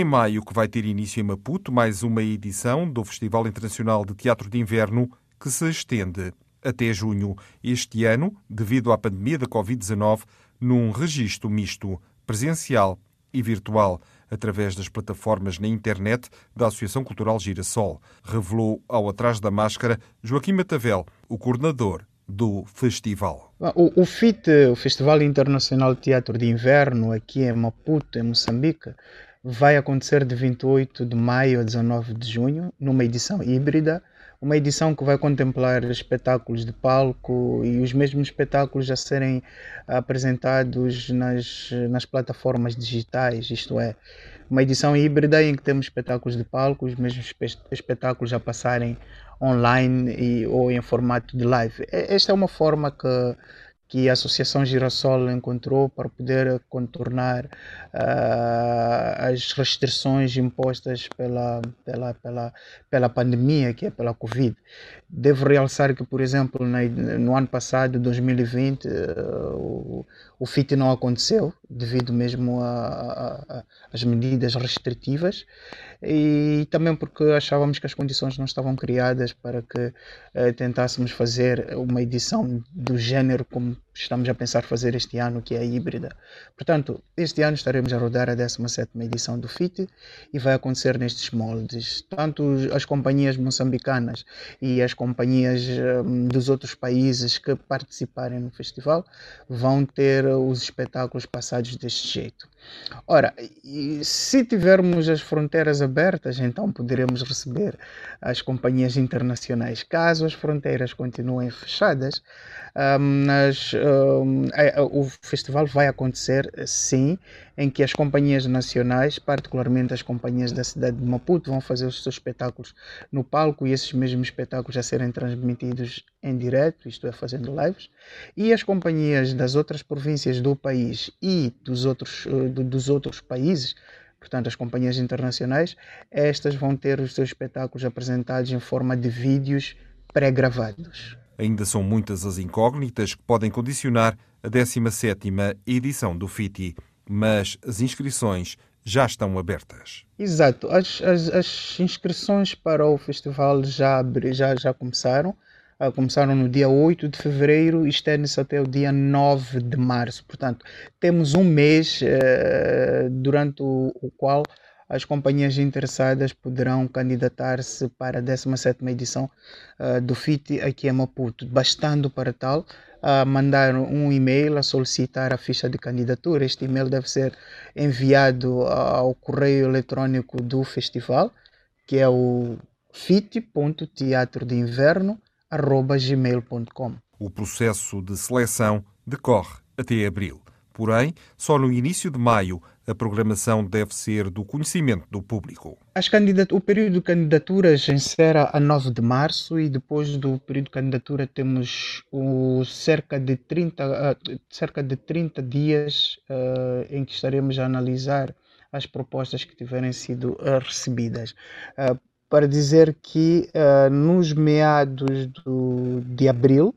Maio que vai ter início em Maputo mais uma edição do Festival Internacional de Teatro de Inverno que se estende até junho. Este ano, devido à pandemia da Covid-19, num registro misto, presencial e virtual, através das plataformas na internet da Associação Cultural Girassol, revelou ao Atrás da Máscara Joaquim Matavel, o coordenador do festival. O, o FIT, o Festival Internacional de Teatro de Inverno, aqui em Maputo, em Moçambique, vai acontecer de 28 de maio a 19 de junho, numa edição híbrida, uma edição que vai contemplar espetáculos de palco e os mesmos espetáculos a serem apresentados nas, nas plataformas digitais, isto é, uma edição híbrida em que temos espetáculos de palco, os mesmos espetáculos a passarem online e, ou em formato de live. Esta é uma forma que que a Associação Girassol encontrou para poder contornar uh, as restrições impostas pela, pela, pela, pela pandemia, que é pela Covid. Devo realçar que, por exemplo, no ano passado, 2020, uh, o, FIT não aconteceu, devido mesmo às medidas restritivas e também porque achávamos que as condições não estavam criadas para que uh, tentássemos fazer uma edição do género como estamos a pensar fazer este ano, que é a híbrida. Portanto, este ano estaremos a rodar a 17 edição do FIT e vai acontecer nestes moldes. Tanto as companhias moçambicanas e as companhias um, dos outros países que participarem no festival vão ter os espetáculos passados deste jeito. Ora, se tivermos as fronteiras abertas, então poderemos receber as companhias internacionais. Caso as fronteiras continuem fechadas, um, nas, um, o festival vai acontecer sim, em que as companhias nacionais, particularmente as companhias da cidade de Maputo, vão fazer os seus espetáculos no palco e esses mesmos espetáculos a serem transmitidos em direto, isto é, fazendo lives, e as companhias das outras províncias do país e dos outros, uh, dos outros países portanto as companhias internacionais, estas vão ter os seus espetáculos apresentados em forma de vídeos pré-gravados. Ainda são muitas as incógnitas que podem condicionar a 17ª edição do FITI, mas as inscrições já estão abertas. Exato, as, as, as inscrições para o festival já, já, já começaram. Uh, começaram no dia 8 de fevereiro e estendem-se até o dia 9 de março. Portanto, temos um mês uh, durante o, o qual as companhias interessadas poderão candidatar-se para a 17ª edição uh, do FIT aqui em Maputo, bastando para tal uh, mandar um e-mail a solicitar a ficha de candidatura. Este e-mail deve ser enviado ao correio eletrônico do festival, que é o fit.teatrodeinverno.gmail.com O processo de seleção decorre até abril. Porém, só no início de maio a programação deve ser do conhecimento do público. o período de candidaturas encerra a 9 de março e depois do período de candidatura temos o cerca, de 30, uh, cerca de 30 dias uh, em que estaremos a analisar as propostas que tiverem sido uh, recebidas. para dizer que nos meados do, de abril,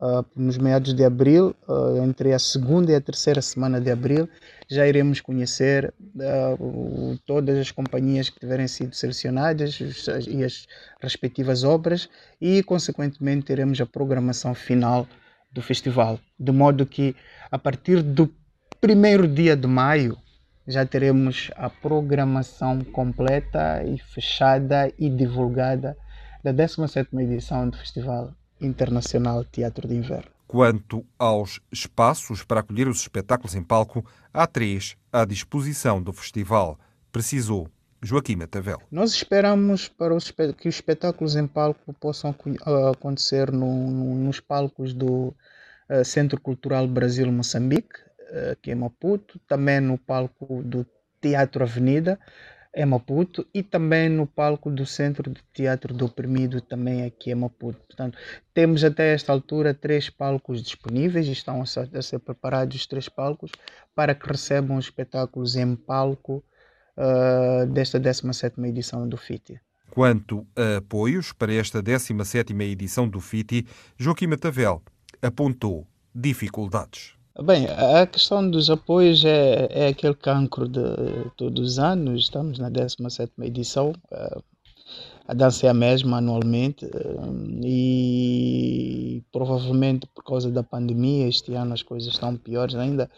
uh, nos meados de abril, uh, entre a segunda e a terceira semana de abril, já iremos conhecer uh, todas as companhias que tiverem sido selecionadas e as respectivas obras e, consequentemente, teremos a programação final do festival. De modo que, a partir do primeiro dia de maio, já teremos a programação completa e fechada e divulgada da 17ª edição do festival Internacional Teatro de Inverno. Quanto aos espaços para acolher os espetáculos em palco, há três à disposição do festival, precisou Joaquim Matavel. Nós esperamos para os, que os espetáculos em palco possam uh, acontecer no, no, nos palcos do uh, Centro Cultural Brasil Moçambique, uh, aqui em Maputo, também no palco do Teatro Avenida, em Maputo, e também no palco do Centro de Teatro do Oprimido, também aqui em Maputo. Portanto, temos até esta altura três palcos disponíveis, estão a ser, a ser preparados os três palcos para que recebam espetáculos em palco uh, desta 17ª edição do FITI. Quanto a apoios para esta 17ª edição do FITI, Joaquim Matavel apontou dificuldades. Bem, a questão dos apoios é, é aquele cancro de todos os anos. Estamos na 17ª edição. Uh, a dança é a mesma anualmente hum, e provavelmente por causa da pandemia este ano as coisas estão piores ainda.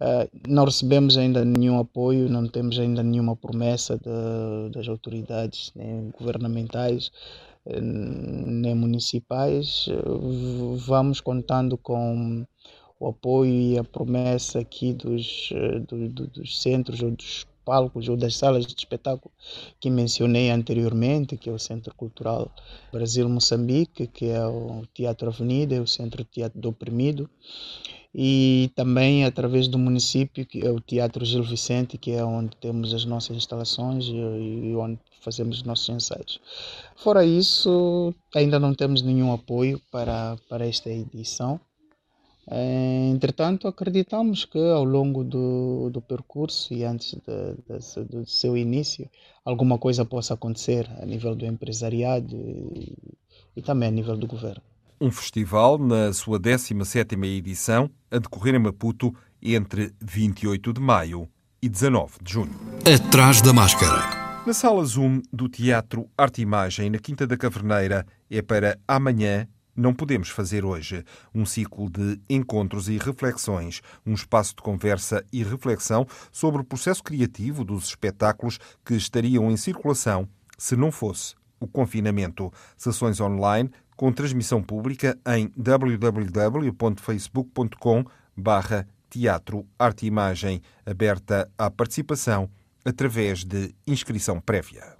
Ah, não recebemos ainda nenhum apoio, não temos ainda nenhuma promessa de, das autoridades nem governamentais nem municipais. Vamos contando com o apoio e a promessa aqui dos, do, do, dos centros ou dos palcos ou das salas de espetáculo que mencionei anteriormente, que é o Centro Cultural Brasil Moçambique, que é o Teatro Avenida, o Centro Teatro do Oprimido, e também através do município, que é o Teatro Gil Vicente, que é onde temos as nossas instalações e, onde fazemos os nossos ensaios. Fora isso, ainda não temos nenhum apoio para, para esta edição. Eh, entretanto, acreditamos que ao longo do, do percurso e antes de, de, do seu início, alguma coisa possa acontecer a nível do empresariado e, e também a nível do governo. Um festival na sua 17ª edição, a decorrer em Maputo entre 28 de maio e 19 de junho. Atrás da máscara. Na sala Zoom do Teatro Arte Imagem, na Quinta da Caverneira, é para amanhã, não podemos fazer hoje um ciclo de encontros e reflexões, um espaço de conversa e reflexão sobre o processo criativo dos espetáculos que estariam em circulação se não fosse o confinamento. Sessões online com transmissão pública em www.facebook.com barra Teatro Arte Imagem, aberta à participação através de inscrição prévia.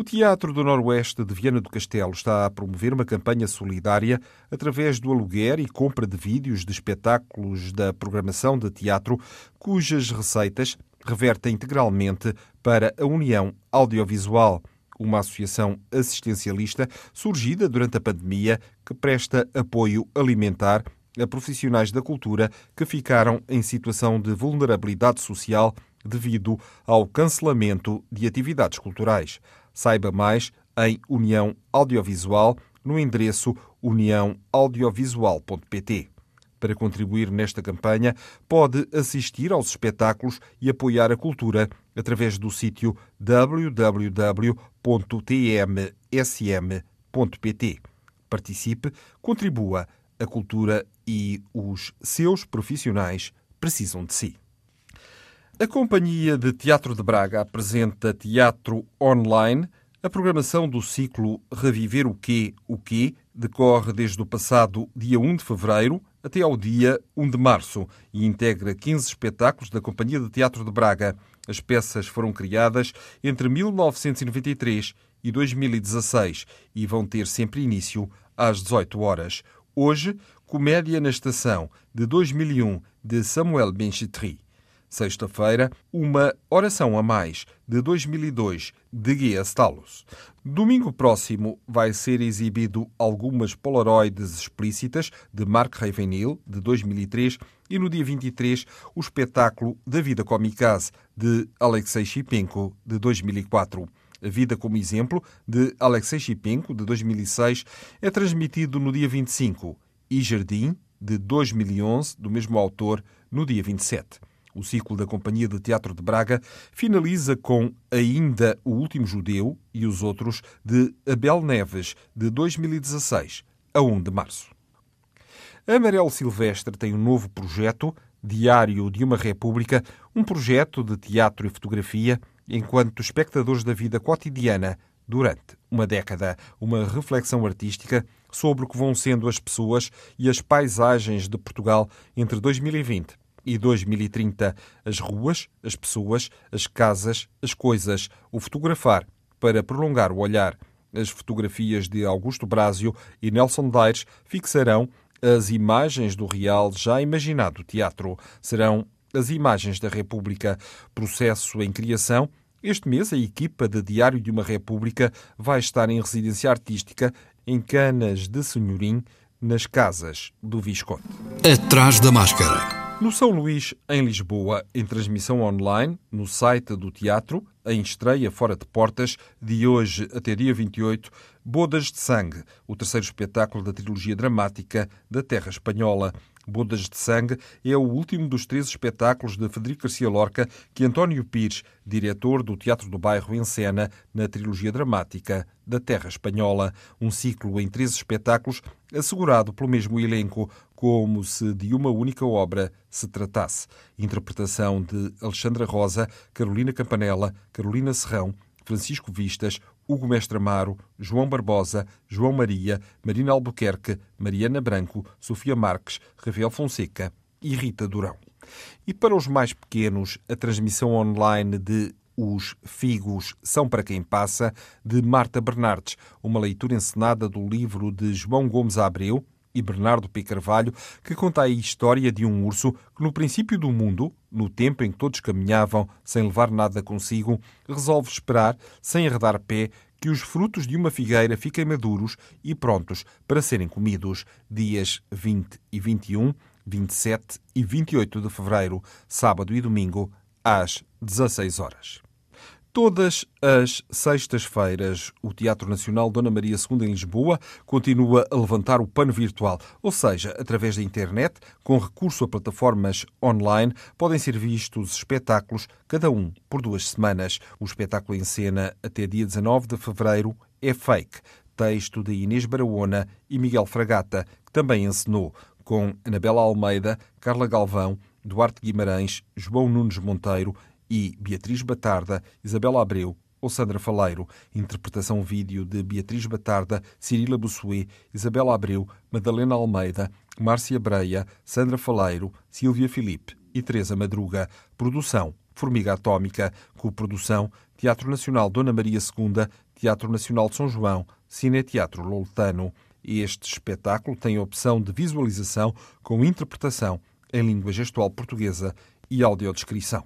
O Teatro do Noroeste de Viana do Castelo está a promover uma campanha solidária através do aluguer e compra de vídeos de espetáculos da programação de teatro, cujas receitas revertem integralmente para a União Audiovisual, uma associação assistencialista surgida durante a pandemia que presta apoio alimentar a profissionais da cultura que ficaram em situação de vulnerabilidade social devido ao cancelamento de atividades culturais. Saiba mais em União Audiovisual no endereço uniãoaudiovisual.pt. Para contribuir nesta campanha, pode assistir aos espetáculos e apoiar a cultura através do sítio www.tmsm.pt. Participe, contribua. A cultura e os seus profissionais precisam de si. A Companhia de Teatro de Braga apresenta teatro online. A programação do ciclo Reviver o Quê, o Quê decorre desde o passado dia 1 de fevereiro até ao dia 1 de março e integra 15 espetáculos da Companhia de Teatro de Braga. As peças foram criadas entre 1993 e 2016 e vão ter sempre início às 18 horas. Hoje, Comédia na Estação, de 2001, de Samuel Benchetri. Sexta-feira, uma oração a mais, de 2002, de Guia Stalos. Domingo próximo vai ser exibido algumas polaroides explícitas de Mark Ravenhill, de 2003, e no dia 23, o espetáculo Da Vida Comicase, de Alexei Shipenko, de 2004. A Vida como Exemplo, de Alexei Shipenko, de 2006, é transmitido no dia 25 e Jardim, de 2011, do mesmo autor, no dia 27. O ciclo da Companhia de Teatro de Braga finaliza com Ainda o Último Judeu e os outros de Abel Neves, de 2016 a 1 de março. Amarelo Silvestre tem um novo projeto, Diário de uma República, um projeto de teatro e fotografia enquanto espectadores da vida cotidiana durante uma década, uma reflexão artística sobre o que vão sendo as pessoas e as paisagens de Portugal entre 2020 e 2030. As ruas, as pessoas, as casas, as coisas. O fotografar para prolongar o olhar. As fotografias de Augusto Brásio e Nelson Daires fixarão as imagens do real já imaginado teatro. Serão as imagens da República. Processo em criação. Este mês, a equipa de Diário de uma República vai estar em residência artística em Canas de Senhorim, nas casas do Visconde. Atrás da máscara. No São Luís, em Lisboa, em transmissão online, no site do teatro, em estreia fora de portas, de hoje até dia 28, Bodas de Sangue, o terceiro espetáculo da trilogia dramática da Terra Espanhola. Bodas de Sangue é o último dos três espetáculos de Federico Garcia Lorca que António Pires, diretor do Teatro do Bairro, encena na trilogia dramática da Terra Espanhola. Um ciclo em três espetáculos assegurado pelo mesmo elenco, como se de uma única obra se tratasse. Interpretação de Alexandra Rosa, Carolina Campanella, Carolina Serrão, Francisco Vistas, Hugo Mestre Amaro, João Barbosa, João Maria, Marina Albuquerque, Mariana Branco, Sofia Marques, Rafael Fonseca e Rita Durão. E para os mais pequenos, a transmissão online de Os Figos São para Quem Passa, de Marta Bernardes, uma leitura encenada do livro de João Gomes Abreu, e Bernardo P. Carvalho, que conta a história de um urso que, no princípio do mundo, no tempo em que todos caminhavam sem levar nada consigo, resolve esperar, sem arredar pé, que os frutos de uma figueira fiquem maduros e prontos para serem comidos. Dias 20 e 21, 27 e 28 de fevereiro, sábado e domingo, às 16 horas. Todas as sextas-feiras, o Teatro Nacional Dona Maria II em Lisboa continua a levantar o pano virtual, ou seja, através da internet, com recurso a plataformas online, podem ser vistos espetáculos, cada um por duas semanas. O espetáculo em cena até dia 19 de fevereiro é Fake, texto de Inês Barahona e Miguel Fragata, que também encenou, com Anabela Almeida, Carla Galvão, Duarte Guimarães, João Nunes Monteiro e Beatriz Batarda, Isabela Abreu ou Sandra Faleiro. Interpretação vídeo de Beatriz Batarda, Cirila Bussuet, Isabela Abreu, Madalena Almeida, Márcia Breia, Sandra Faleiro, Silvia Filipe e Teresa Madruga. Produção Formiga Atómica. Co-produção Teatro Nacional Dona Maria II, Teatro Nacional de São João, Cineteatro Loletano. Este espetáculo tem opção de visualização com interpretação em língua gestual portuguesa e audiodescrição.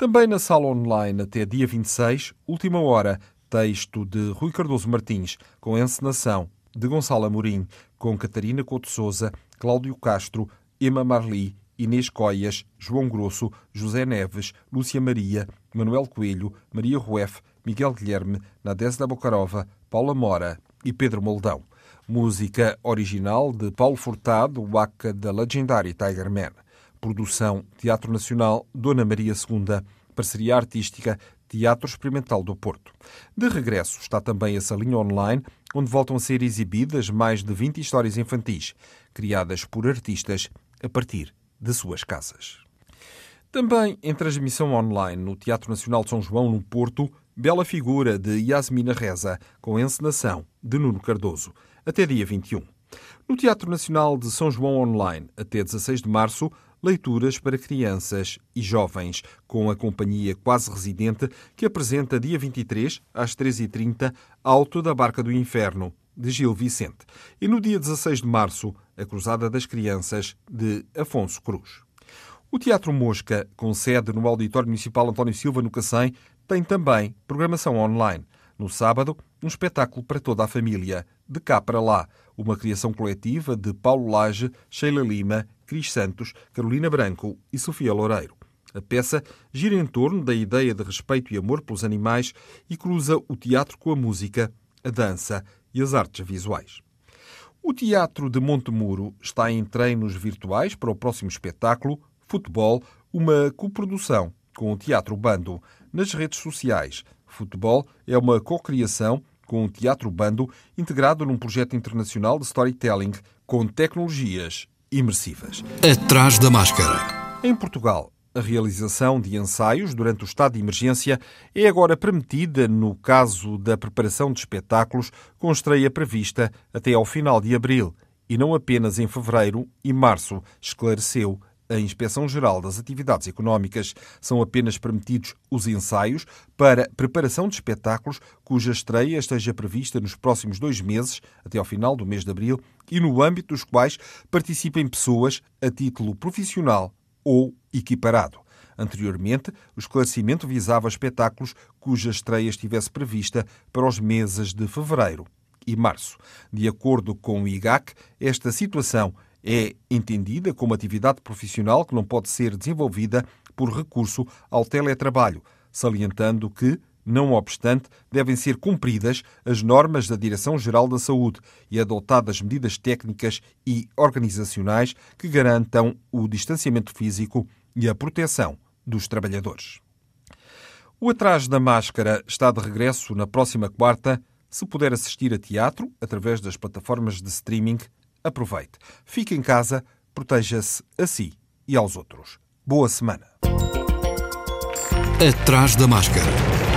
Também na sala online até dia 26, última hora, texto de Rui Cardoso Martins, com encenação de Gonçalo Amorim, com Catarina Couto Souza, Cláudio Castro, Emma Marli, Inês Coias, João Grosso, José Neves, Lúcia Maria, Manuel Coelho, Maria Rueff, Miguel Guilherme, Nadezda Bocarova, Paula Mora e Pedro Moldão. Música original de Paulo Furtado, Waka da Legendary Tiger Man. Produção Teatro Nacional Dona Maria II, parceria artística Teatro Experimental do Porto. De regresso está também a salinha online, onde voltam a ser exibidas mais de 20 histórias infantis, criadas por artistas a partir de suas casas. Também em transmissão online no Teatro Nacional de São João, no Porto, Bela Figura de Yasmina Reza, com encenação de Nuno Cardoso, até dia 21. No Teatro Nacional de São João Online, até 16 de março, leituras para crianças e jovens, com a companhia quase residente que apresenta dia 23, às 13h30, Alto da Barca do Inferno, de Gil Vicente. E no dia 16 de março, A Cruzada das Crianças, de Afonso Cruz. O Teatro Mosca, com sede no Auditório Municipal António Silva, no Cacém, tem também programação online. No sábado, um espetáculo para toda a família, de cá para lá, uma criação coletiva de Paulo Lage, Sheila Lima Cris Santos, Carolina Branco e Sofia Loureiro. A peça gira em torno da ideia de respeito e amor pelos animais e cruza o teatro com a música, a dança e as artes visuais. O Teatro de Montemuro está em treinos virtuais para o próximo espetáculo, Futebol, uma coprodução com o Teatro Bando. Nas redes sociais, Futebol é uma cocriação com o Teatro Bando, integrado num projeto internacional de storytelling com tecnologias imersivas. Atrás da máscara. Em Portugal, a realização de ensaios durante o estado de emergência é agora permitida no caso da preparação de espetáculos com estreia prevista até ao final de abril e não apenas em fevereiro e março, esclareceu a Inspeção-Geral das Atividades Económicas. São apenas permitidos os ensaios para preparação de espetáculos cuja estreia esteja prevista nos próximos dois meses, até ao final do mês de abril, e no âmbito dos quais participem pessoas a título profissional ou equiparado. Anteriormente, o esclarecimento visava espetáculos cuja estreia estivesse prevista para os meses de fevereiro e março. De acordo com o IGAC, esta situação é entendida como atividade profissional que não pode ser desenvolvida por recurso ao teletrabalho, salientando que, não obstante, devem ser cumpridas as normas da Direção-Geral da Saúde e adotadas medidas técnicas e organizacionais que garantam o distanciamento físico e a proteção dos trabalhadores. O Atrás da Máscara está de regresso na próxima quarta. Se puder assistir a teatro através das plataformas de streaming, aproveite. Fique em casa, proteja-se a si e aos outros. Boa semana. Atrás da Máscara